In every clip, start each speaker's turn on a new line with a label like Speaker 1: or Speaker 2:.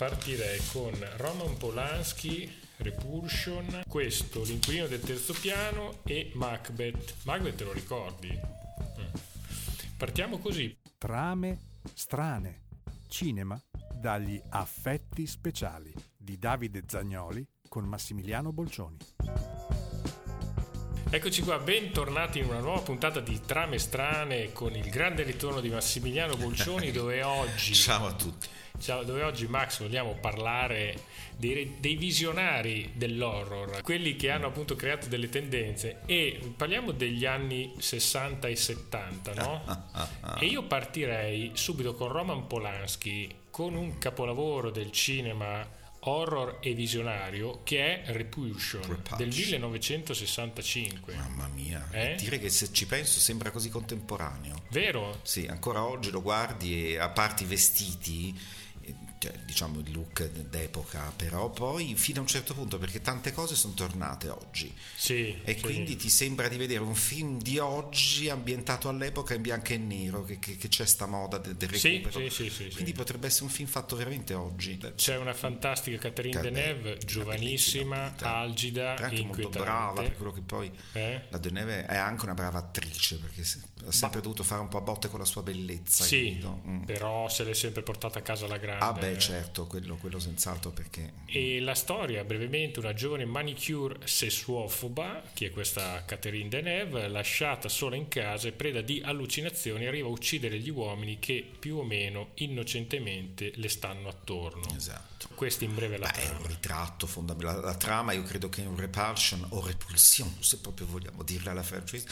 Speaker 1: partirei con Roman Polanski, Repulsion, questo, l'inquilino del terzo piano e Macbeth. Macbeth te lo ricordi? Mm. Partiamo così.
Speaker 2: Trame strane. Cinema dagli affetti speciali di Davide Zagnoli con Massimiliano Bolcioni.
Speaker 1: Eccoci qua, bentornati in una nuova puntata di Trame Strane con il grande ritorno di Massimiliano Bolcioni dove oggi...
Speaker 3: Ciao a tutti.
Speaker 1: Ciao, dove oggi Max vogliamo parlare dei, dei, visionari dell'horror, quelli che hanno appunto creato delle tendenze e parliamo degli anni 60 e 70, no? e io partirei subito con Roman Polanski con un capolavoro del cinema horror e visionario che è Repulsion, Repulsion. del 1965.
Speaker 3: Mamma mia, eh? dire che se ci penso sembra così contemporaneo.
Speaker 1: Vero?
Speaker 3: Sì, ancora oggi lo guardi e a parte i vestiti diciamo il look d'epoca, però poi fino a un certo punto, perché tante cose sono tornate oggi.
Speaker 1: Sì,
Speaker 3: e
Speaker 1: sì.
Speaker 3: quindi ti sembra di vedere un film di oggi ambientato all'epoca in bianco e nero, che, che, che c'è sta moda del, del recupero.
Speaker 1: Sì, sì,
Speaker 3: quindi potrebbe essere un film fatto veramente oggi.
Speaker 1: C'è una fantastica Catherine Deneuve, giovanissima, algida,
Speaker 3: anche molto brava, per quello che poi eh? la Deneuve è anche una brava attrice, perché ha sempre Ma... dovuto fare un po' a botte con la sua bellezza.
Speaker 1: Sì, mm. però se l'è sempre portata a casa la grande.
Speaker 3: Ah beh, certo, quello, quello senz'altro perché...
Speaker 1: E la storia, brevemente, una giovane manicure sessuofoba, che è questa Catherine Deneuve, lasciata sola in casa e preda di allucinazioni, arriva a uccidere gli uomini che più o meno innocentemente le stanno attorno.
Speaker 3: Esatto.
Speaker 1: Questo in breve la
Speaker 3: Beh, trama. è un ritratto fondamentale. La, la trama io credo che è un repulsion o repulsion, se proprio vogliamo dirla alla francese,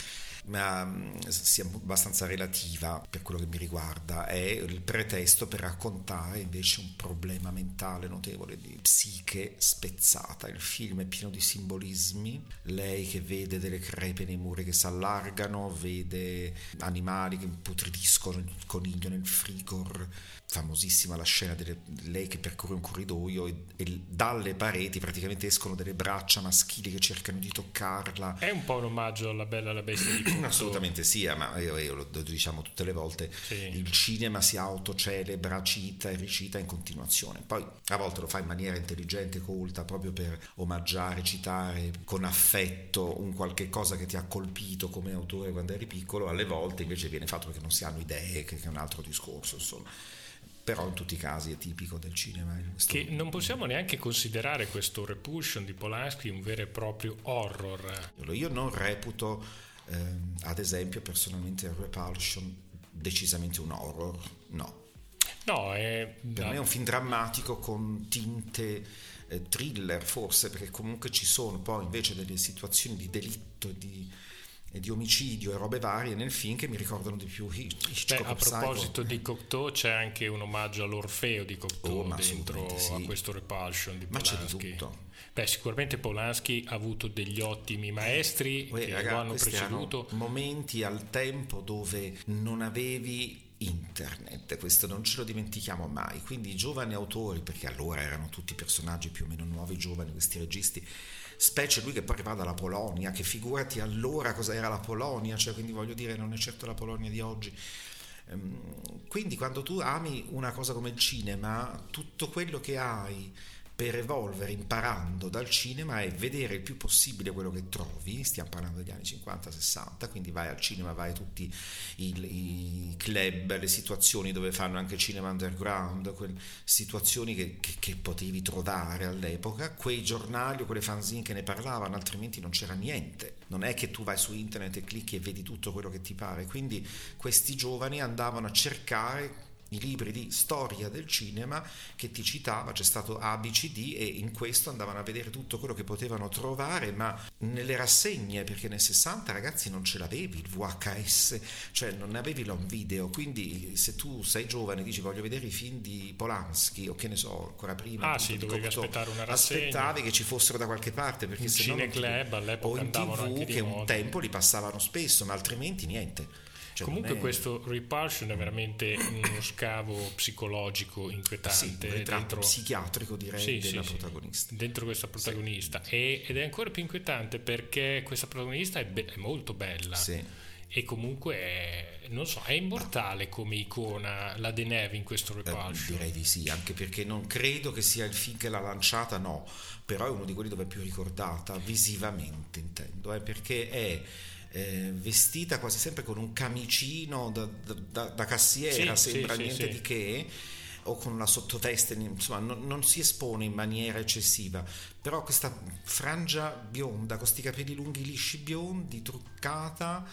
Speaker 3: ma mm, sia abbastanza relativa per quello che mi riguarda, è il pretesto per raccontare invece un problema mentale notevole di psiche spezzata. Il film è pieno di simbolismi, lei che vede delle crepe nei muri che si allargano, vede animali che putridiscono, il coniglio nel frigor, famosissima la scena di lei che percorre un corridoio e, e, dalle pareti praticamente escono delle braccia maschili che cercano di toccarla.
Speaker 1: È un po' un omaggio alla bella la bestia di.
Speaker 3: Assolutamente sì, ma io, io, lo diciamo tutte le volte, sì. il cinema si autocelebra, cita e ricita in continuazione. Poi a volte lo fa in maniera intelligente, colta, proprio per omaggiare, citare con affetto un qualche cosa che ti ha colpito come autore quando eri piccolo, alle volte invece viene fatto perché non si hanno idee, che è un altro discorso, insomma però in tutti i casi è tipico del cinema.
Speaker 1: Che non possiamo neanche considerare questo Repulsion di Polanski un vero e proprio horror.
Speaker 3: Io non reputo, ehm, ad esempio, personalmente Repulsion decisamente un horror, no.
Speaker 1: No, è...
Speaker 3: Per no. me è un film drammatico con tinte eh, thriller forse, perché comunque ci sono poi invece delle situazioni di delitto e di e di omicidio e robe varie nel film che mi ricordano di più Hitchcock
Speaker 1: Beh, a proposito di Cocteau c'è anche un omaggio all'Orfeo di Cocteau
Speaker 3: oh,
Speaker 1: dentro
Speaker 3: sì.
Speaker 1: a questo Repulsion di
Speaker 3: Polanski
Speaker 1: ma
Speaker 3: c'è di tutto.
Speaker 1: Beh, sicuramente Polanski ha avuto degli ottimi maestri Uè, che ragazzi, lo hanno preceduto.
Speaker 3: momenti al tempo dove non avevi internet, questo non ce lo dimentichiamo mai, quindi i giovani autori, perché allora erano tutti personaggi più o meno nuovi, giovani, questi registi, specie lui che poi arriva dalla Polonia, che figurati allora cosa era la Polonia, cioè quindi voglio dire non è certo la Polonia di oggi. Ehm, quindi quando tu ami una cosa come il cinema, tutto quello che hai per evolvere imparando dal cinema è vedere il più possibile quello che trovi, stiamo parlando degli anni 50-60, quindi vai al cinema, vai a tutti i, i, club, le situazioni dove fanno anche cinema underground, quelle situazioni che, che, che, potevi trovare all'epoca, quei giornali o quelle fanzine che ne parlavano, altrimenti non c'era niente. Non è che tu vai su internet e clicchi e vedi tutto quello che ti pare, quindi questi giovani andavano a cercare i libri di storia del cinema che ti citava, c'è stato ABCD e in questo andavano a vedere tutto quello che potevano trovare, ma nelle rassegne, perché nel 60 ragazzi non ce l'avevi il VHS, cioè non ne avevi l'home video, quindi se tu sei giovane e dici voglio vedere i film di Polanski o che ne so, ancora prima,
Speaker 1: ah, sì, dovevi Cocteau, aspettare una rassegna.
Speaker 3: aspettavi che ci fossero da qualche parte, perché se
Speaker 1: cineclub all'epoca
Speaker 3: o in tv che un tempo li passavano spesso, ma altrimenti niente.
Speaker 1: Cioè Comunque è... questo Repulsion è veramente uno scavo psicologico inquietante.
Speaker 3: Sì, dentro... psichiatrico direi sì, della sì, protagonista.
Speaker 1: Dentro questa protagonista. E, ed è ancora più inquietante perché questa protagonista è, be- è molto bella.
Speaker 3: Sì
Speaker 1: e comunque è, non so, è immortale come icona la Deneuve in questo Repulsion?
Speaker 3: Eh, direi di sì, anche perché non credo che sia il film che l'ha lanciata, no, però è uno di quelli dove è più ricordata, visivamente intendo, eh, perché è eh, vestita quasi sempre con un camicino da, da, da cassiera, sì, sembra sì, niente sì, di che o con una sottoteste, insomma non, non, si espone in maniera eccessiva, però questa frangia bionda, con questi capelli lunghi lisci biondi, truccata,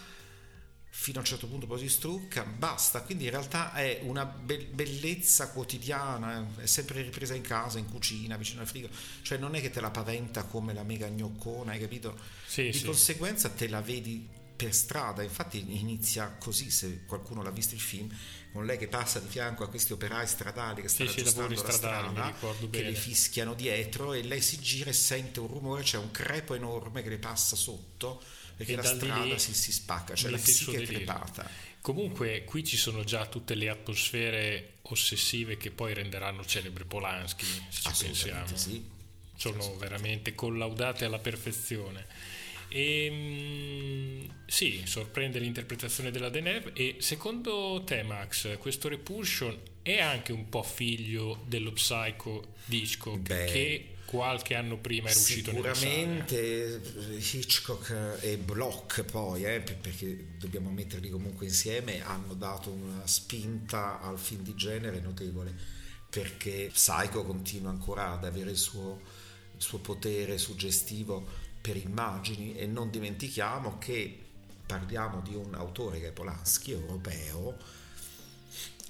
Speaker 3: fino a un certo punto poi si strucca, basta, quindi in realtà è una be- bellezza quotidiana, è sempre ripresa in casa, in cucina, vicino al frigo, cioè non è che te la paventa come la mega gnoccona, hai capito? Sì, Di sì. conseguenza te la vedi per strada, infatti inizia così, se qualcuno l'ha visto il film, con lei che passa di fianco a questi operai stradali che stanno sì, aggiustando la strada, che bene. li fischiano dietro e lei si gira e sente un rumore, c'è un crepo enorme che le passa sotto perché e la strada si, si, spacca, cioè la psiche è crepata.
Speaker 1: Comunque qui ci sono già tutte le atmosfere ossessive che poi renderanno celebre Polanski, se ci pensiamo.
Speaker 3: Sì.
Speaker 1: Sono veramente collaudate alla perfezione. E, ehm, sì, sorprende l'interpretazione della Deneuve. E secondo te Max, questo Repulsion è anche un po' figlio dello Psycho di Hitchcock Beh, che qualche anno prima era uscito
Speaker 3: sicuramente Hitchcock e Block poi eh, perché dobbiamo metterli comunque insieme hanno dato una spinta al film di genere notevole perché Psycho continua ancora ad avere il suo, il suo potere suggestivo per immagini e non dimentichiamo che parliamo di un autore che è Polanski, europeo,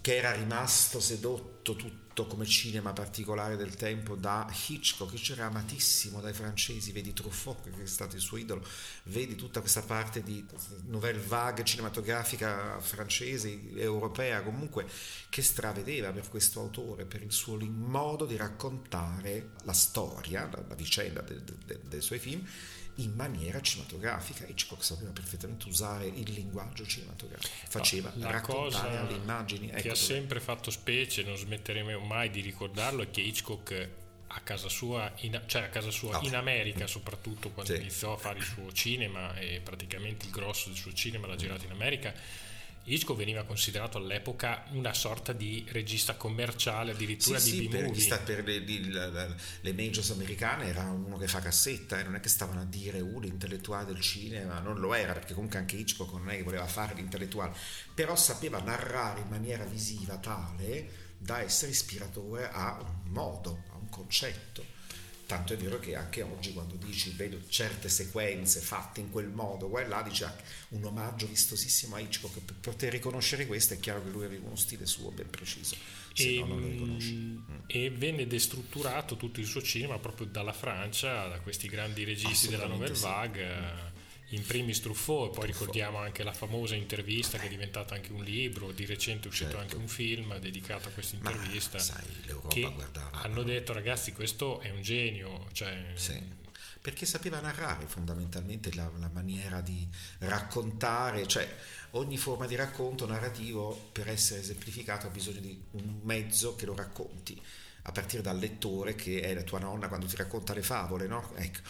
Speaker 3: che era rimasto sedotto tutto come cinema particolare del tempo da Hitchcock, che era amatissimo dai francesi, vedi Truffaut che è stato il suo idolo, vedi tutta questa parte di nouvelle vague cinematografica francese, europea comunque, che stravedeva per questo autore, per il suo modo di raccontare la storia, la, vicenda de, de, dei suoi film in maniera cinematografica. Hitchcock sapeva perfettamente usare il linguaggio cinematografico, faceva no, raccontare alle immagini.
Speaker 1: Ecco che ha dove... sempre fatto specie, non smetteremo mai di ricordarlo, è che Hitchcock a casa sua, in, cioè a casa sua no. in America soprattutto quando sì. iniziò a fare il suo cinema e praticamente il grosso del suo cinema l'ha girato in America Hitchcock veniva considerato all'epoca una sorta di regista commerciale, addirittura
Speaker 3: sì,
Speaker 1: di
Speaker 3: sì,
Speaker 1: B-movie.
Speaker 3: Per, le, le, le, majors americane era uno che fa cassetta, eh, non è che stavano a dire uh, l'intellettuale del cinema, non lo era, perché comunque anche Hitchcock non è che voleva fare l'intellettuale, però sapeva narrare in maniera visiva tale da essere ispiratore a un modo, a un concetto. Tanto è vero che anche oggi quando dici vedo certe sequenze fatte in quel modo, qua e là dice anche un omaggio vistosissimo a Hitchcock. Per poter riconoscere questo è chiaro che lui aveva uno stile suo ben preciso, se e, no non lo riconosci. Mm.
Speaker 1: E venne destrutturato tutto il suo cinema proprio dalla Francia, da questi grandi registi della Nouvelle Vague. Mm in primis Truffaut, poi ricordiamo anche la famosa intervista che è diventata anche un libro, di recente è uscito certo. anche un film dedicato a questa intervista. Ma,
Speaker 3: sai, l'Europa guardava.
Speaker 1: Hanno detto ragazzi questo è un genio, cioè,
Speaker 3: sì perché sapeva narrare fondamentalmente la, la, maniera di raccontare, cioè ogni forma di racconto narrativo per essere esemplificato ha bisogno di un mezzo che lo racconti, a partire dal lettore che è la tua nonna quando ti racconta le favole, no? Ecco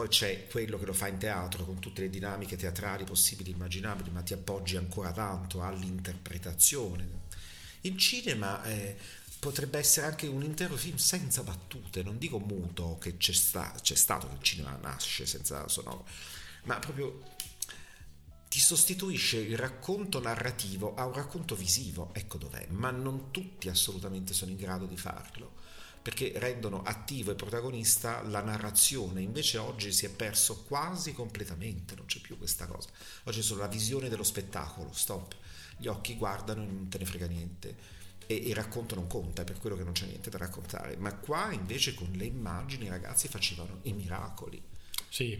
Speaker 3: poi c'è quello che lo fa in teatro con tutte le dinamiche teatrali possibili e immaginabili, ma ti appoggi ancora tanto all'interpretazione. Il cinema eh, potrebbe essere anche un intero film senza battute, non dico muto che c'è, sta, c'è stato che il cinema nasce senza sonoro, ma proprio ti sostituisce il racconto narrativo a un racconto visivo, ecco dov'è, ma non tutti assolutamente sono in grado di farlo perché rendono attivo e protagonista la narrazione, invece oggi si è perso quasi completamente, non c'è più questa cosa. Oggi è solo la visione dello spettacolo, stop. Gli occhi guardano e non te ne frega niente. E il racconto non conta, è per quello che non c'è niente da raccontare. Ma qua invece con le immagini i ragazzi facevano i miracoli.
Speaker 1: Sì.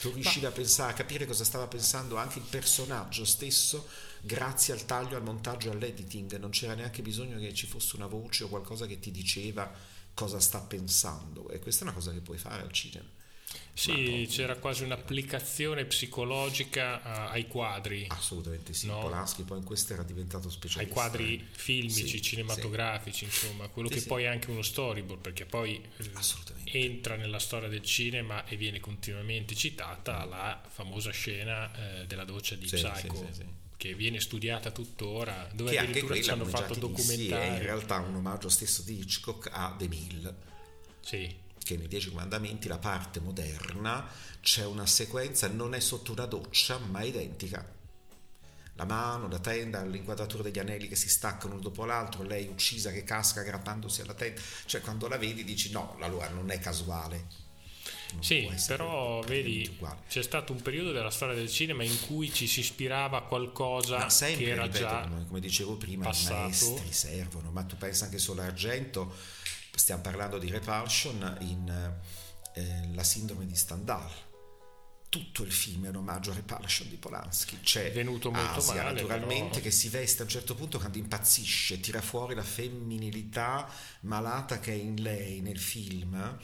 Speaker 3: Tu riuscivi Ma... a pensare, a capire cosa stava pensando anche il personaggio stesso grazie al taglio, al montaggio all'editing. Non c'era neanche bisogno che ci fosse una voce o qualcosa che ti diceva cosa sta pensando e questa è una cosa che puoi fare al cinema.
Speaker 1: Sì, c'era quasi un'applicazione psicologica ai quadri.
Speaker 3: Assolutamente sì, no? Polanski poi in questo era diventato specialista.
Speaker 1: Ai quadri eh. filmici, sì, cinematografici, sì. insomma, quello sì, che poi è anche uno storyboard, perché poi eh, entra nella storia del cinema e viene continuamente citata la famosa scena eh, della doccia di Psycho che viene studiata tuttora, dove
Speaker 3: che
Speaker 1: addirittura ci hanno fatto
Speaker 3: ti dissi, è in realtà un omaggio stesso di Hitchcock a The Mill,
Speaker 1: Sì,
Speaker 3: che nei Dieci Comandamenti, la parte moderna, c'è una sequenza, non è sotto una doccia, ma identica. La mano, la tenda, l'inquadratura degli anelli che si staccano uno dopo l'altro, lei uccisa che casca aggrappandosi alla tenda. Cioè, quando la vedi dici no, allora non è casuale.
Speaker 1: Sì, però vedi,
Speaker 3: uguale.
Speaker 1: c'è stato un periodo della storia del cinema in cui ci si ispirava a qualcosa
Speaker 3: Ma sempre,
Speaker 1: che era
Speaker 3: ripeto,
Speaker 1: già
Speaker 3: come, come dicevo prima,
Speaker 1: passato.
Speaker 3: i maestri servono, ma tu pensa anche solo a Argento, stiamo parlando di Repulsion in eh, La sindrome di Stendhal. Tutto il film è un omaggio a Repulsion di Polanski. C'è
Speaker 1: È venuto molto
Speaker 3: Asia,
Speaker 1: male,
Speaker 3: naturalmente,
Speaker 1: però.
Speaker 3: che si veste a un certo punto quando impazzisce, tira fuori la femminilità malata che è in lei nel film.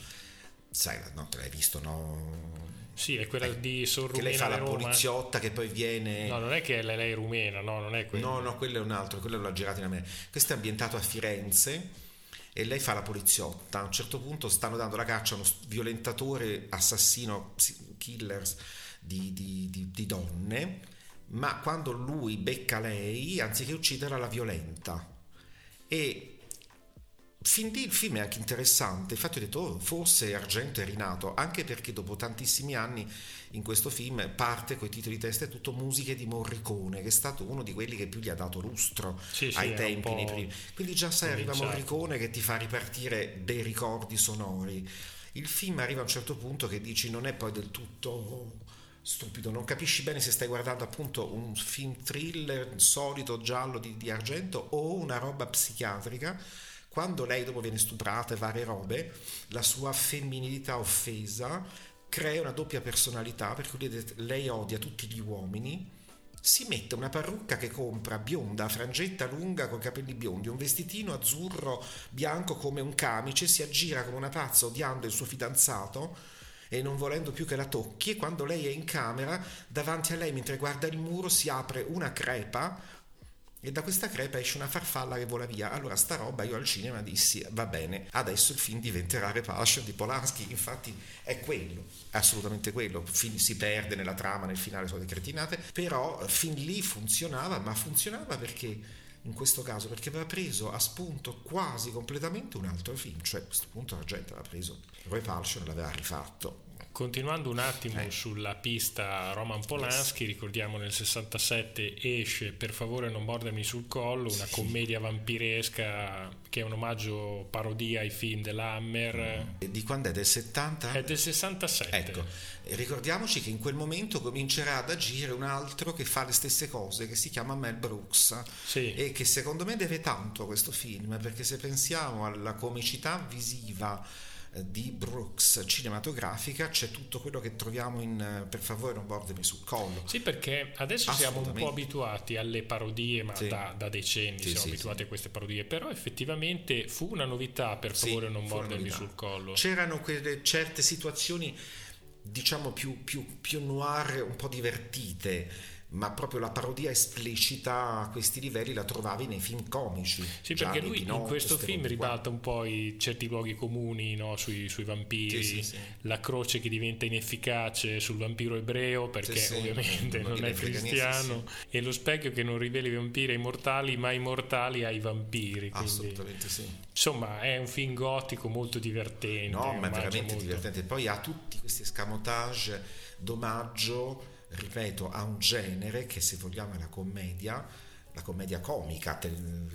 Speaker 3: Sai, no, te l'hai visto, no?
Speaker 1: Sì, è quella di
Speaker 3: Eh, Che lei fa la
Speaker 1: Roma.
Speaker 3: poliziotta che poi viene...
Speaker 1: No, non è che lei lei è rumena, no, non è quello.
Speaker 3: No, no, quello è un altro, quello l'ha girato in America. Questo è ambientato a Firenze e lei fa la poliziotta. A un certo punto stanno dando la caccia a uno violentatore, assassino, killers di, di- di- di donne, ma quando lui becca lei, anziché ucciderla, la violenta. E fin lì il film è anche interessante, infatti ho detto "Oh, forse Argento è rinato, anche perché dopo tantissimi anni in questo film parte con i titoli di testa è tutto musiche di Morricone, che è stato uno di quelli che più gli ha dato lustro
Speaker 1: Sì, sì,
Speaker 3: ai
Speaker 1: un
Speaker 3: tempi nei primi. Quindi già sai, arriva. Morricone che ti fa ripartire dei ricordi sonori. Il film arriva a un certo punto che dici non è poi del tutto stupido, non capisci bene se stai guardando appunto un film thriller solito giallo di, di argento o una roba psichiatrica. Quando lei dopo viene stuprata e varie robe, la sua femminilità offesa crea una doppia personalità per cui lei- odia tutti gli uomini si mette una parrucca che compra bionda, frangetta lunga con capelli biondi, un vestitino azzurro bianco come un camice, si aggira come una pazza odiando il suo fidanzato e non volendo più che la tocchi e quando lei è in camera davanti a lei mentre guarda il muro si apre una crepa e da questa crepa esce una farfalla che vola via. Allora sta roba io al cinema dissi va bene, adesso il film diventerà Repulsion di Polanski, infatti è quello, è assolutamente quello, il film si perde nella trama, nel finale sono delle cretinate, però fin lì funzionava, ma funzionava perché in questo caso perché aveva preso a spunto quasi completamente un altro film, cioè a questo punto la gente aveva preso Repulsion e l'aveva rifatto.
Speaker 1: Continuando un attimo
Speaker 3: Eh.
Speaker 1: sulla pista Roman Polanski, ricordiamo nel 67 esce Per favore non mordermi sul collo, una commedia vampiresca che è un omaggio parodia ai film dell'Hammer.
Speaker 3: E di quando è? Del 70?
Speaker 1: È del 67.
Speaker 3: Ecco, ricordiamoci che in quel momento comincerà ad agire un altro che fa le stesse cose, che si chiama Mel Brooks
Speaker 1: Sì.
Speaker 3: e che secondo me deve tanto a questo film, perché se pensiamo alla comicità visiva di Brooks cinematografica c'è tutto quello che troviamo in eh, Per favore non mordemi sul collo.
Speaker 1: Sì, perché adesso siamo un po' abituati alle parodie, ma
Speaker 3: Sì.
Speaker 1: da, da decenni
Speaker 3: Sì,
Speaker 1: siamo
Speaker 3: sì,
Speaker 1: abituati a queste parodie, però effettivamente fu una novità, per favore non mordermi sul collo.
Speaker 3: C'erano quelle certe situazioni, diciamo più, più, più noir, un po' divertite, ma proprio la parodia esplicita a questi livelli la trovavi nei film comici.
Speaker 1: Sì, perché lui in
Speaker 3: Pinocchio,
Speaker 1: questo film ribalta un po' i certi luoghi comuni no, sui, sui vampiri,
Speaker 3: Sì, sì, sì.
Speaker 1: la croce che diventa inefficace sul vampiro ebreo perché ovviamente
Speaker 3: non
Speaker 1: non è cristiano e lo specchio che non rivela i vampiri ai mortali ma i mortali ai vampiri. Quindi,
Speaker 3: Assolutamente sì.
Speaker 1: insomma è un film gotico molto divertente.
Speaker 3: No, ma è veramente
Speaker 1: molto.
Speaker 3: divertente. Poi ha tutti questi escamotage d'omaggio, ripeto, a un genere che se vogliamo è la commedia, la commedia comica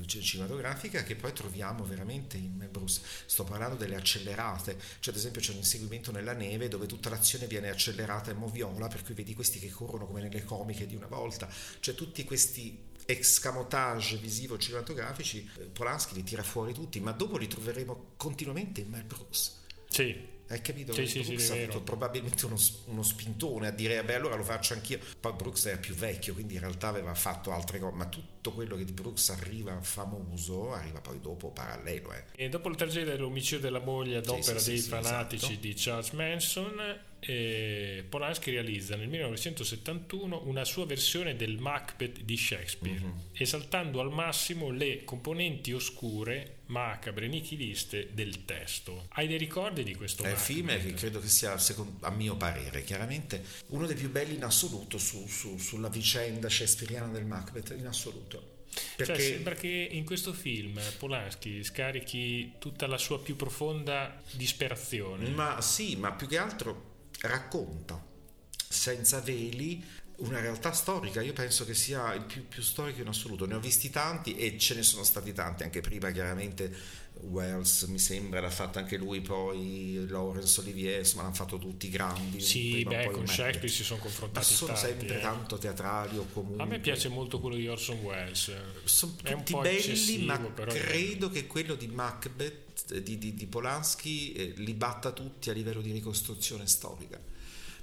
Speaker 3: cinematografica che poi troviamo veramente in Brooks. Sto parlando delle accelerate, cioè ad esempio c'è un inseguimento nella neve dove tutta l'azione viene accelerata e moviola, per cui vedi questi che corrono come nelle comiche di una volta, cioè tutti questi escamotage visivo cinematografici eh, Polanski li tira fuori tutti ma dopo li troveremo continuamente in Mel Brooks.
Speaker 1: Sì,
Speaker 3: hai capito?
Speaker 1: Sì, sì,
Speaker 3: Brooks
Speaker 1: sì,
Speaker 3: ha avuto probabilmente uno, uno spintone a dire vabbè allora lo faccio anch'io poi Brooks era più vecchio quindi in realtà aveva fatto altre cose ma tutto quello che di Brooks arriva famoso arriva poi dopo parallelo eh.
Speaker 1: E dopo la tragedia dell'omicidio della moglie ad opera dei
Speaker 3: sì,
Speaker 1: fanatici
Speaker 3: esatto.
Speaker 1: di Charles Manson, eh, Polanski realizza nel 1971 una sua versione del Macbeth di Shakespeare, mm-hmm. esaltando al massimo le componenti oscure, macabre, nichiliste del testo. Hai dei ricordi di questo
Speaker 3: È un film che credo che sia, secondo, a mio parere, chiaramente uno dei più belli in assoluto su, su, sulla vicenda shakespeariana del Macbeth, in assoluto.
Speaker 1: Cioè, Perché... Cioè, sembra che in questo film Polanski scarichi tutta la sua più profonda disperazione.
Speaker 3: Ma sì, ma più che altro racconta senza veli una realtà storica, io penso che sia il più, più, storico in assoluto. Ne ho visti tanti e ce ne sono stati tanti anche prima, chiaramente. Wells mi sembra l'ha fatto anche lui, poi Laurence Olivier, insomma l'hanno fatto tutti grandi.
Speaker 1: Sì, beh, con Shakespeare si sono confrontati.
Speaker 3: Ma sono
Speaker 1: tanti,
Speaker 3: sempre
Speaker 1: eh.
Speaker 3: tanto teatrali o comunque.
Speaker 1: A me piace molto quello di Orson Welles.
Speaker 3: Sono tutti belli, ma credo che quello di Macbeth di, di, di Polanski eh, li batta tutti a livello di ricostruzione storica.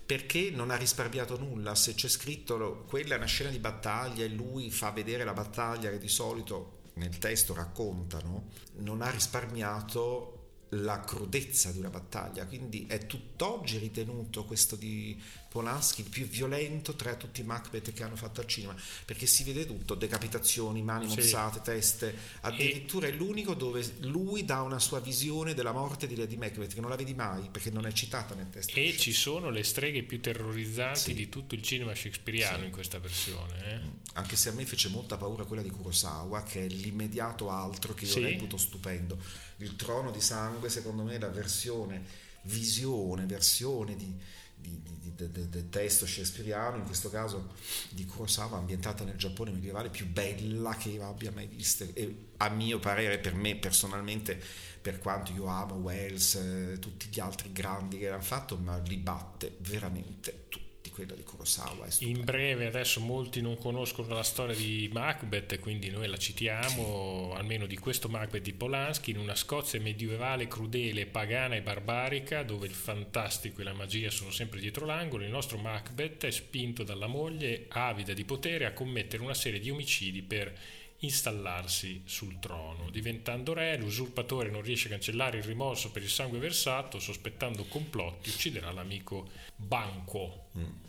Speaker 3: Perché non ha risparmiato nulla. Se c'è scritto quella è una scena di battaglia e lui fa vedere la battaglia che di solito nel testo raccontano, non ha risparmiato la crudezza di una battaglia, quindi è tutt'oggi ritenuto questo di Polanski il più violento tra tutti i Macbeth che hanno fatto al cinema, perché si vede tutto, decapitazioni, mani sì. mozzate, teste, addirittura e... è l'unico dove lui dà una sua visione della morte di Lady Macbeth, che non la vedi mai, perché non è citata nel testo.
Speaker 1: E ci sono le streghe più terrorizzanti sì. di tutto il cinema shakespeariano sì. in questa versione. Eh?
Speaker 3: Anche se a me fece molta paura quella di Kurosawa, che è l'immediato altro che io reputo stupendo. Il trono di sangue, secondo me, è la versione, visione, versione di di, di, di, del testo shakespeariano, in questo caso di Kurosawa, ambientata nel Giappone medievale, più bella che abbia mai vista. E a mio parere, per me personalmente, per quanto io amo Wells, eh, tutti gli altri grandi che hanno fatto, ma li batte veramente tutti quella di Kurosawa.
Speaker 1: In breve, adesso molti non conoscono la storia di Macbeth, quindi noi la citiamo, sì. almeno di questo Macbeth di Polanski, in una Scozia medievale crudele, pagana e barbarica, dove il fantastico e la magia sono sempre dietro l'angolo, il nostro Macbeth è spinto dalla moglie, avida di potere, a commettere una serie di omicidi per installarsi sul trono. Diventando re, l'usurpatore non riesce a cancellare il rimorso per il sangue versato, sospettando complotti, ucciderà l'amico Banquo. Mm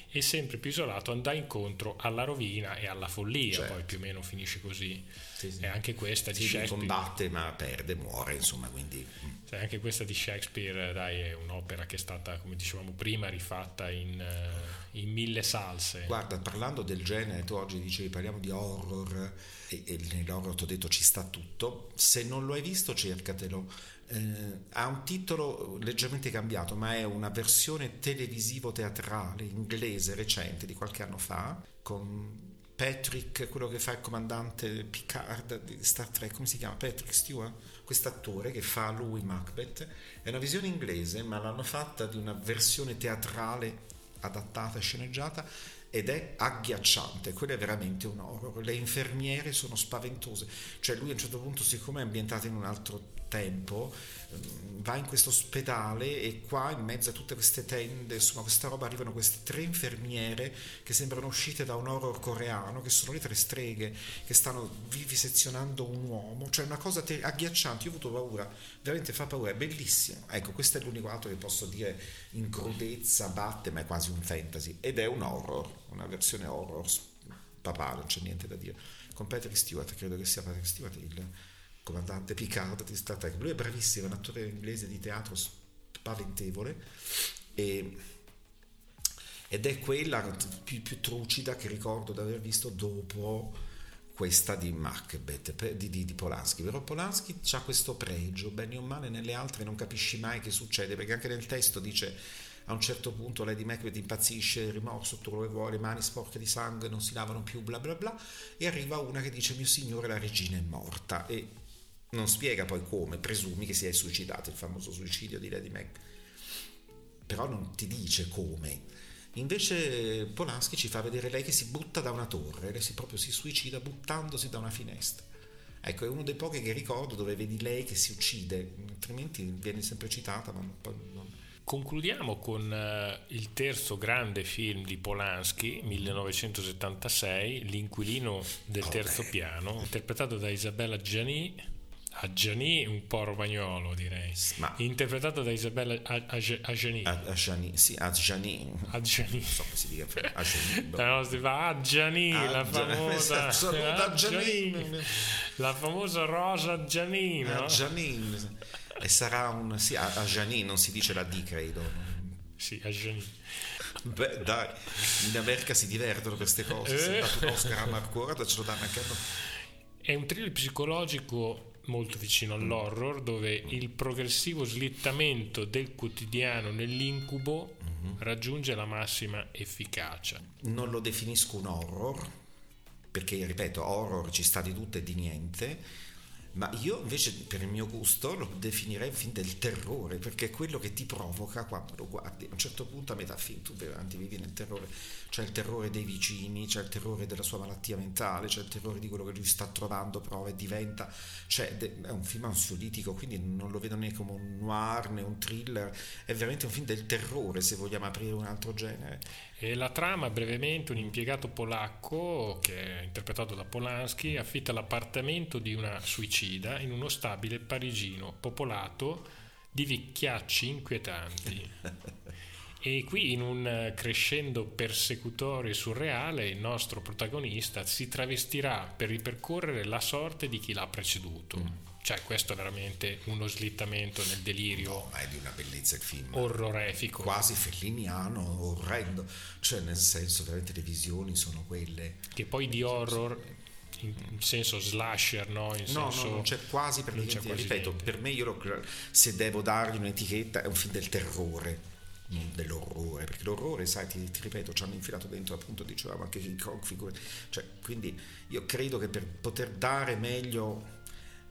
Speaker 1: e sempre più isolato andrà incontro alla rovina e alla follia, certo. poi più o meno finisce così. Sì, sì. E anche questa di sì, Shakespeare.
Speaker 3: combatte ma perde, muore, insomma, quindi...
Speaker 1: Cioè, anche questa di Shakespeare, dai, è un'opera che è stata, come dicevamo prima, rifatta in, uh, in mille salse.
Speaker 3: Guarda, parlando del genere, tu oggi dicevi parliamo di horror e, e nell'horror ti ho detto ci sta tutto, se non lo hai visto cercatelo eh, ha un titolo leggermente cambiato, ma è una versione televisivo-teatrale inglese recente di qualche anno fa, con Patrick, quello che fa il comandante Picard di Star Trek, come si chiama? Patrick Stewart, quest'attore che fa lui Macbeth. È una visione inglese, ma l'hanno fatta di una versione teatrale adattata sceneggiata ed è agghiacciante, quello è veramente un horror. Le infermiere sono spaventose, cioè lui a un certo punto, siccome è ambientato in un altro tempo, ehm, va in questo ospedale e qua in mezzo a tutte queste tende, insomma questa roba arrivano queste tre infermiere che sembrano uscite da un horror coreano, che sono le tre streghe che stanno vivisezionando un uomo, cioè una cosa ter- agghiacciante, io ho avuto paura, veramente fa paura, è bellissimo. Ecco, questo è l'unico altro che posso dire in crudezza, batte, ma è quasi un fantasy ed è un horror, una versione horror papà, non c'è niente da dire. Con Patrick Stewart, credo che sia Patrick Stewart il comandante Picard di Star Trek. Lui è bravissimo, è un attore inglese di teatro spaventevole e, ed è quella più, più, trucida che ricordo di aver visto dopo questa di Macbeth, di, di, di Polanski. Però Polanski ha questo pregio, bene o male nelle altre non capisci mai che succede, perché anche nel testo dice a un certo punto Lady Macbeth impazzisce, rimorso, tutto quello che vuole, mani sporche di sangue, non si lavano più, bla bla bla, e arriva una che dice mio signore la regina è morta e non spiega poi come, presumi che si è suicidato, il famoso suicidio di Lady Mac. Però non ti dice come. Invece Polanski ci fa vedere lei che si butta da una torre, lei si proprio si suicida buttandosi da una finestra. Ecco, è uno dei pochi che ricordo dove vedi lei che si uccide, altrimenti viene sempre citata, ma non,
Speaker 1: Concludiamo con uh, il terzo grande film di Polanski, 1976, L'inquilino del terzo piano, interpretato da Isabella Gianni a Gianni un po' romagnolo direi
Speaker 3: Ma-
Speaker 1: interpretato da Isabella Adjani
Speaker 3: A, a Gianni, sì, a Gianni.
Speaker 1: Adjani
Speaker 3: Non so come si dica, a Gianni. boh.
Speaker 1: la nostra fa Adjani
Speaker 3: Ah,
Speaker 1: la famosa. Adjani. la famosa Rosa Gianni no?
Speaker 3: E sarà un... Sì, a, a Gianni non si dice la D, credo.
Speaker 1: sì Adjani
Speaker 3: Beh, dai, in America si divertono queste cose. Se
Speaker 1: Eh.
Speaker 3: è dato un Oscar a Marco Orda, ce lo danno anche a noi.
Speaker 1: È un thriller psicologico molto vicino all'horror dove il progressivo slittamento del quotidiano nell'incubo raggiunge la massima efficacia.
Speaker 3: Non lo definisco un horror, perché ripeto, horror ci sta di tutto e di niente. Ma io invece, per il mio gusto, lo definirei un film del terrore, perché è quello che ti provoca quando lo guardi. A un certo punto, a metà film, tu veramente vivi nel terrore. C'è il terrore dei vicini, c'è il terrore della sua malattia mentale, c'è il terrore di quello che lui sta trovando, prova e diventa. Cioè, è un film ansiolitico, quindi non lo vedo né come un noir né un thriller. È veramente un film del terrore, se vogliamo aprire un altro genere.
Speaker 1: E la trama, brevemente, un impiegato polacco, che è interpretato da Polanski, affitta l'appartamento di una suicida in uno stabile parigino popolato di vecchiacci inquietanti. E qui in un eh, crescendo persecutorio e surreale il nostro protagonista si travestirà per ripercorrere la sorte di chi l'ha preceduto. Cioè questo è veramente uno slittamento nel delirio
Speaker 3: Ma è di una bellezza il film.
Speaker 1: orrorifico.
Speaker 3: quasi felliniano, orrendo, cioè nel senso veramente le visioni sono quelle.
Speaker 1: che poi di horror in in senso slasher no in
Speaker 3: No,
Speaker 1: senso
Speaker 3: no, non c'è quasi per niente. Ripeto,
Speaker 1: niente.
Speaker 3: per me io lo- se devo dargli un'etichetta è un film del terrore. Non dell'orrore, perché l'orrore, sai, ti, ti ripeto, ci hanno infilato dentro, appunto, dicevamo anche King Kong, figure. Cioè, quindi io credo che per poter dare meglio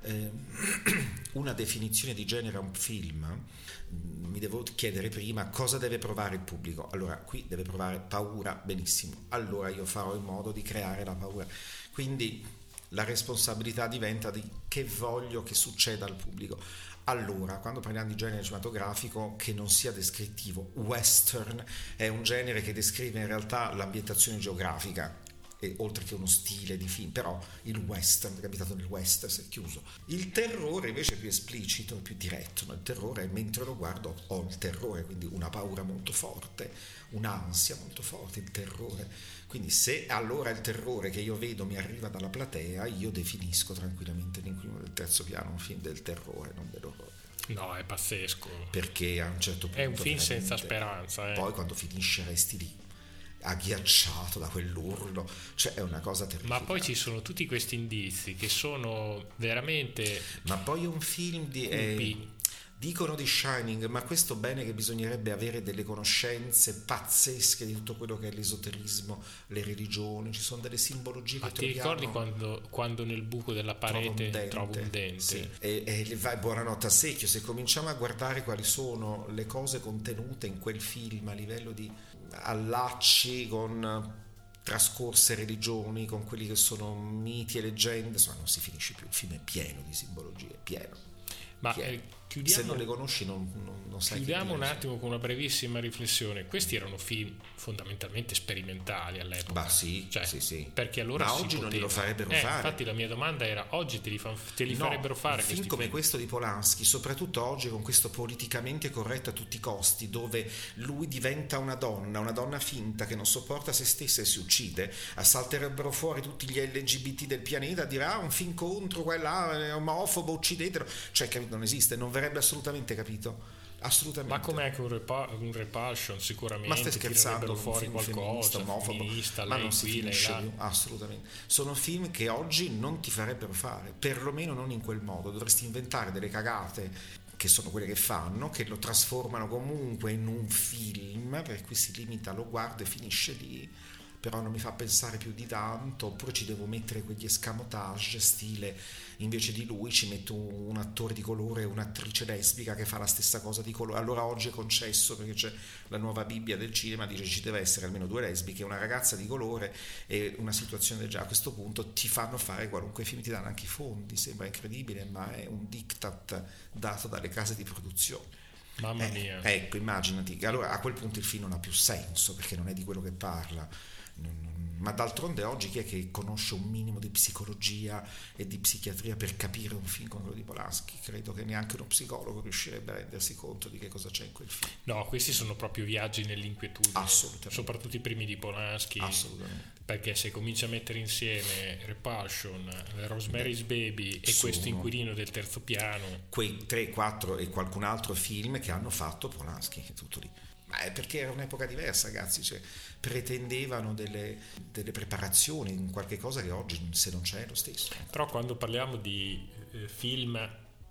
Speaker 3: una definizione di genere a un film, mh, mi devo chiedere prima cosa deve provare il pubblico. Allora, qui deve provare paura, benissimo. Allora io farò in modo di creare la paura. Quindi la responsabilità diventa di che voglio che succeda al pubblico. Allora, quando parliamo di genere cinematografico che non sia descrittivo, western è un genere che descrive in realtà l'ambientazione geografica, e oltre che uno stile di film, però il western, è abitato nel west, si è chiuso. Il terrore invece è più esplicito, è più diretto, no? il terrore mentre lo guardo ho il terrore, quindi una paura molto forte, un'ansia molto forte, il terrore. Quindi se allora il terrore che io vedo mi arriva dalla platea, io definisco tranquillamente l'inquilino del terzo piano un film del terrore, non dell'orrore.
Speaker 1: no è pazzesco
Speaker 3: Perché a un certo punto...
Speaker 1: è un film senza speranza eh.
Speaker 3: Poi quando finisce resti lì, agghiacciato da quell'urlo, cioè è una cosa terribile.
Speaker 1: ma poi ci sono tutti questi indizi che sono veramente
Speaker 3: Ma poi è un film di... eh, dicono di Shining, ma questo bene che bisognerebbe avere delle conoscenze pazzesche di tutto quello che è l'esoterismo, le religioni, ci sono delle simbologie
Speaker 1: ma
Speaker 3: che
Speaker 1: ti
Speaker 3: troviamo.
Speaker 1: ricordi quando, quando nel buco della parete trovo un dente,
Speaker 3: Sì. E, e vai buonanotte a secchio. Se cominciamo a guardare quali sono le cose contenute in quel film a livello di allacci con trascorse religioni, con quelli che sono miti e leggende, insomma non si finisce più. Il film è pieno di simbologie, pieno.
Speaker 1: ma
Speaker 3: pieno.
Speaker 1: Eh,
Speaker 3: Se
Speaker 1: chiudiamo
Speaker 3: non le conosci non, non, non sai che
Speaker 1: Chiudiamo un attimo con una brevissima riflessione. Questi erano film fondamentalmente sperimentali all'epoca.
Speaker 3: Bah sì,
Speaker 1: Cioè,
Speaker 3: sì, sì.
Speaker 1: Perché allora
Speaker 3: Ma oggi non
Speaker 1: poteva.
Speaker 3: glielo farebbero
Speaker 1: Eh,
Speaker 3: fare.
Speaker 1: Infatti la mia domanda era oggi te li, fa- te li
Speaker 3: No,
Speaker 1: farebbero fare
Speaker 3: un film come
Speaker 1: film?
Speaker 3: questo di Polanski, soprattutto oggi con questo politicamente corretto a tutti i costi, dove lui diventa una donna, una donna finta che non sopporta se stessa e si uccide, salterebbero fuori tutti gli LGBT del pianeta a dire ah un film contro quella è omofobo, uccidetelo, cioè capito, non esiste, non verrebbe assolutamente capito, assolutamente.
Speaker 1: Ma com'è che un, repa- un repulsion sicuramente
Speaker 3: Ma stai scherzando? un
Speaker 1: fuori
Speaker 3: film
Speaker 1: qualcosa,
Speaker 3: omofobo, ma non si
Speaker 1: qui,
Speaker 3: finisce più, assolutamente. Sono film che oggi non ti farebbero fare, perlomeno non in quel modo. Dovresti inventare delle cagate che sono quelle che fanno, che lo trasformano comunque in un film, per cui si limita, lo guardo e finisce lì. Però non mi fa pensare più di tanto, oppure ci devo mettere quegli escamotage stile invece di lui ci metto un, attore di colore un'attrice lesbica che fa la stessa cosa di colore. Allora oggi è concesso perché c'è la nuova Bibbia del cinema, dice ci deve essere almeno due lesbiche, una ragazza di colore e una situazione del genere. A questo punto ti fanno fare qualunque film, ti danno anche i fondi, sembra incredibile, ma è un diktat dato dalle case di produzione.
Speaker 1: Mamma
Speaker 3: Eh,
Speaker 1: mia.
Speaker 3: ecco, immaginati. Allora a quel punto il film non ha più senso perché non è di quello che parla. Ma d'altronde oggi chi è che conosce un minimo di psicologia e di psichiatria per capire un film come quello di Polanski? Credo che neanche uno psicologo riuscirebbe a rendersi conto di che cosa c'è in quel film.
Speaker 1: No, questi sono proprio viaggi nell'inquietudine.
Speaker 3: Assolutamente.
Speaker 1: Soprattutto i primi di Polanski.
Speaker 3: Assolutamente.
Speaker 1: Perché se comincia a mettere insieme Repulsion, Rosemary's Baby e questo inquilino del terzo piano,
Speaker 3: Quei 3, 4 e qualcun altro film che hanno fatto Polanski, è tutto lì. Ma è perché era un'epoca diversa, ragazzi, cioè, pretendevano delle, delle preparazioni, in qualche cosa che oggi se non c'è è lo stesso.
Speaker 1: Però quando parliamo di eh, film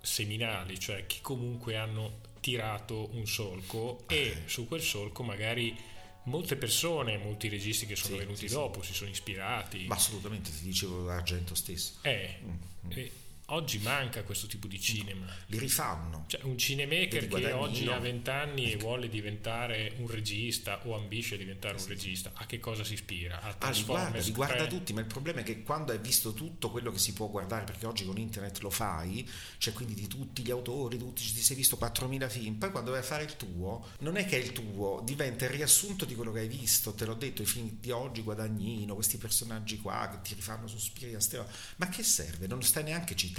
Speaker 1: seminali, cioè che comunque hanno tirato un solco
Speaker 3: Eh.
Speaker 1: e su quel solco magari molte persone, molti registi che sono
Speaker 3: Sì,
Speaker 1: venuti
Speaker 3: sì, sì.
Speaker 1: dopo si sono ispirati.
Speaker 3: Ma assolutamente, ti dicevo l'Argento stesso.
Speaker 1: Eh,
Speaker 3: Mm,
Speaker 1: e oggi manca questo tipo di cinema.
Speaker 3: Li rifanno.
Speaker 1: Cioè, un cinemaker che oggi ha 20 anni e vuole diventare un regista o ambisce a diventare un regista, a che cosa si ispira? A
Speaker 3: Ah, li guarda,
Speaker 1: Transformers
Speaker 3: li guarda
Speaker 1: 3?
Speaker 3: tutti, ma il problema è che quando hai visto tutto quello che si può guardare, perché oggi con internet lo fai, cioè quindi di tutti gli autori, tutti, ti sei visto 4.000 film, poi quando vai a fare il tuo, non è che è il tuo, diventa il riassunto di quello che hai visto, te l'ho detto, i film di oggi, Guadagnino, questi personaggi qua che ti rifanno sospiri a stella, ma che serve? Non stai neanche citando.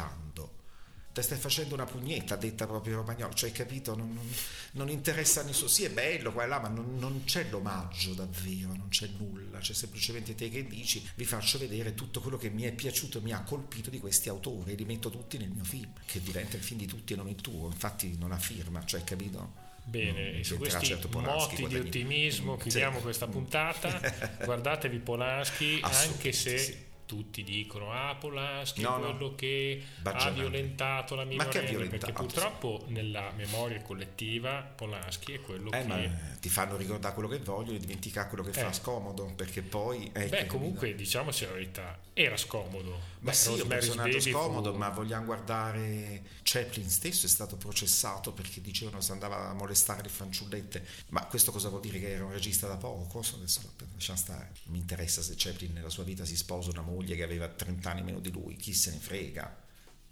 Speaker 3: Te stai facendo una pugnetta, detta proprio romagnolo, cioè hai capito? Non, non- non interessa nessuno. Sì, è bello qua e là, ma non, non c'è l'omaggio davvero, non c'è nulla. C'è semplicemente te che dici, vi faccio vedere tutto quello che mi è piaciuto, mi ha colpito di questi autori, li metto tutti nel mio film, che diventa il film di tutti e non il tuo. Infatti non ha firma, cioè capito?
Speaker 1: Bene,
Speaker 3: Non
Speaker 1: e su questi
Speaker 3: certo Polanski,
Speaker 1: moti di ottimismo
Speaker 3: Sì.
Speaker 1: chiudiamo questa puntata. Guardatevi Polanski, anche se
Speaker 3: sì.
Speaker 1: Tutti dicono ah Polanski
Speaker 3: No,
Speaker 1: è
Speaker 3: no.
Speaker 1: quello che ha
Speaker 3: Baggianate.
Speaker 1: violentato la
Speaker 3: Ma che ha
Speaker 1: minorenni
Speaker 3: violentato?
Speaker 1: perché purtroppo nella memoria collettiva Polanski è quello
Speaker 3: Eh,
Speaker 1: che
Speaker 3: ma ti fanno ricordare quello che vogliono e dimenticare quello che fa
Speaker 1: Eh.
Speaker 3: scomodo, perché poi... eh,
Speaker 1: Beh, comunque, diciamoci la verità, era scomodo.
Speaker 3: Ma
Speaker 1: Beh,
Speaker 3: sì, è un personaggio
Speaker 1: Baby fu-
Speaker 3: scomodo, ma vogliamo guardare Chaplin stesso è stato processato perché dicevano se andava a molestare le fanciullette. Ma questo cosa vuol dire che era un regista da poco? Adesso lasciamo stare. Mi interessa se Chaplin nella sua vita si sposa una moglie che aveva 30 anni meno di lui, chi se ne frega.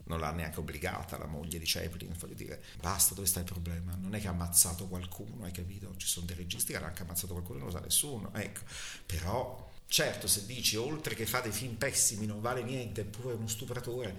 Speaker 3: Non l'ha neanche obbligata la moglie di Chaplin, voglio dire, basta, dove sta il problema? Non è che ha ammazzato qualcuno, hai capito? Ci sono dei registi che hanno anche ammazzato qualcuno non lo sa nessuno, ecco. Però Certo, se dici oltre che fa dei film pessimi non vale niente, è pure uno stupratore,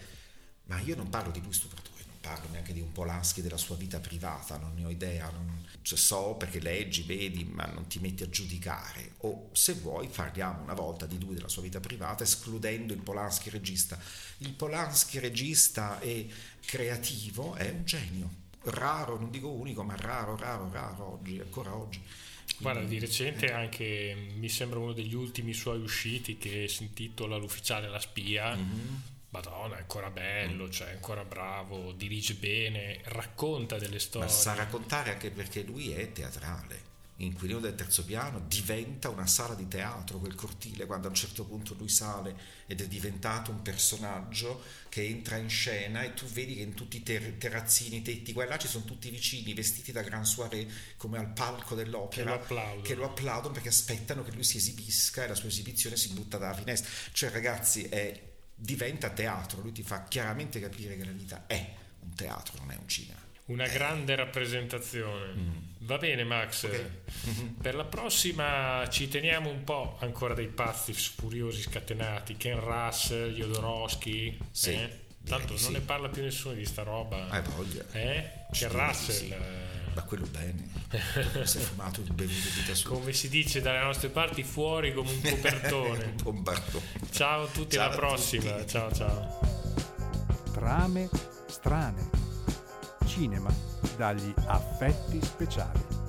Speaker 3: ma io non parlo di lui stupratore, parlo neanche di un Polanski della sua vita privata, non ne ho idea, non- cioè, so perché leggi, vedi, ma non ti metti a giudicare. O se vuoi parliamo una volta di lui della sua vita privata, escludendo il Polanski regista. Il Polanski regista e creativo è un genio, raro, non dico unico, ma raro, raro, raro oggi, ancora oggi.
Speaker 1: Guarda, di recente anche mi sembra uno degli ultimi suoi usciti che si intitola L'ufficiale e la spia.
Speaker 3: Mhm.
Speaker 1: Madonna, è ancora bello, cioè è ancora bravo, dirige bene, racconta delle
Speaker 3: Ma
Speaker 1: storie.
Speaker 3: sa raccontare anche perché lui è teatrale. Inquilino del terzo piano diventa una sala di teatro, quel cortile, quando a un certo punto lui sale ed è diventato un personaggio che entra in scena e tu vedi che in tutti i ter- terrazzini, i tetti, qua e là ci sono tutti vicini, vestiti da gran soirée, come al palco dell'opera,
Speaker 1: Che lo applaudono.
Speaker 3: che lo applaudono perché aspettano che lui si esibisca e la sua esibizione si butta dalla finestra. Cioè ragazzi, è- diventa teatro, lui ti fa chiaramente capire che la vita è un teatro, non è un cinema.
Speaker 1: Una grande rappresentazione. Va bene, Max.
Speaker 3: Mm. Ok.
Speaker 1: Per la prossima ci teniamo un po' ancora dei pazzi furiosi scatenati. Ken Russell, Jodorowsky.
Speaker 3: Sì,
Speaker 1: eh? Tanto non
Speaker 3: sì.
Speaker 1: ne parla più nessuno di sta roba.
Speaker 3: Hai voglia.
Speaker 1: Eh? Ken Russell.
Speaker 3: sì. Ma quello bene. si è fumato il bevuto di sua.
Speaker 1: come si dice dalle nostre parti, fuori come un copertone.
Speaker 3: un bombardone.
Speaker 1: ciao a tutti,
Speaker 3: Ciao
Speaker 1: alla
Speaker 3: a
Speaker 1: prossima.
Speaker 3: tutti.
Speaker 1: Ciao ciao.
Speaker 2: Trame strane. Cinema dagli affetti speciali.